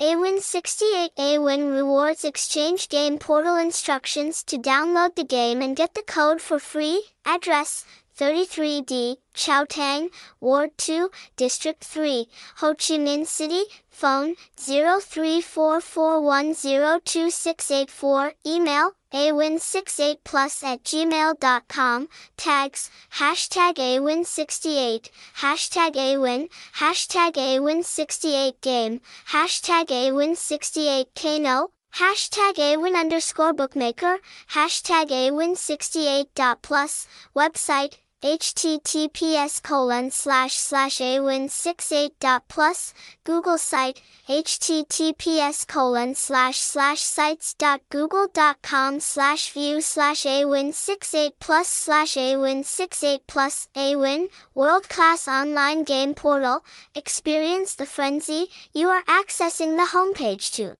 AWIN68 AWIN Rewards Exchange Game Portal Instructions to download the game and get the code for free. Address 33D, Cao Thang, Ward 2, District 3, Ho Chi Minh City, phone 0344102684, email awin68plus at gmail.com, tags, hashtag awin68, hashtag awin, hashtag awin68game, hashtag awin68kno, Hashtag AWIN underscore bookmaker, hashtag AWIN68.plus, website, https colon slash slash awin68.plus, Google site, https colon slash slash sites.google.com slash view slash awin68 plus slash awin68 plus awin, world-class online game portal, experience the frenzy, you are accessing the homepage to.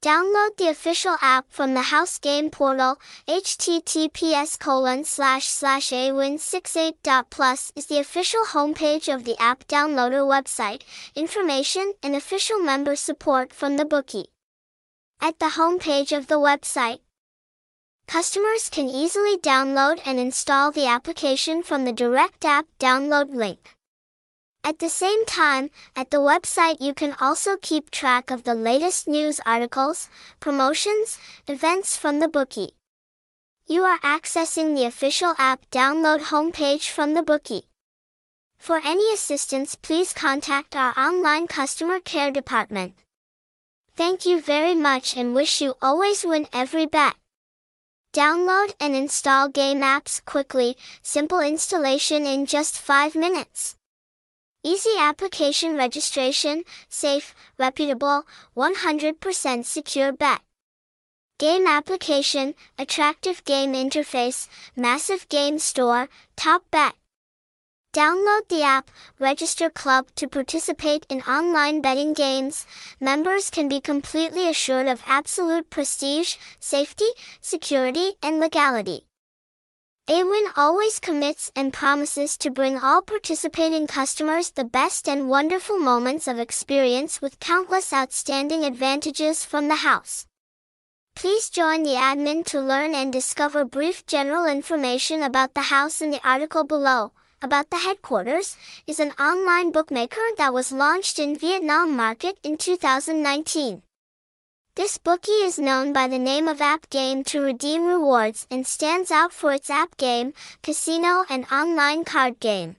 Download the official app from the house game portal, https colon slash slash awin68.plus is the official homepage of the app downloader website, information and official member support from the bookie. At the homepage of the website, customers can easily download and install the application from the direct app download link. At the same time, at the website you can also keep track of the latest news articles, promotions, events from the bookie. You are accessing the official app download homepage from the bookie. For any assistance please contact our online customer care department. Thank you very much and wish you always win every bet. Download and install game apps quickly, simple installation in just 5 minutes. Easy application registration, safe, reputable, 100% secure bet. Game application, attractive game interface, massive game store, top bet. Download the app, register club to participate in online betting games. Members can be completely assured of absolute prestige, safety, security, and legality. AWIN always commits and promises to bring all participating customers the best and wonderful moments of experience with countless outstanding advantages from the house. Please join the admin to learn and discover brief general information about the house in the article below. About the headquarters is an online bookmaker that was launched in Vietnam market in 2019. This bookie is known by the name of App Game to redeem rewards and stands out for its app game, casino and online card game.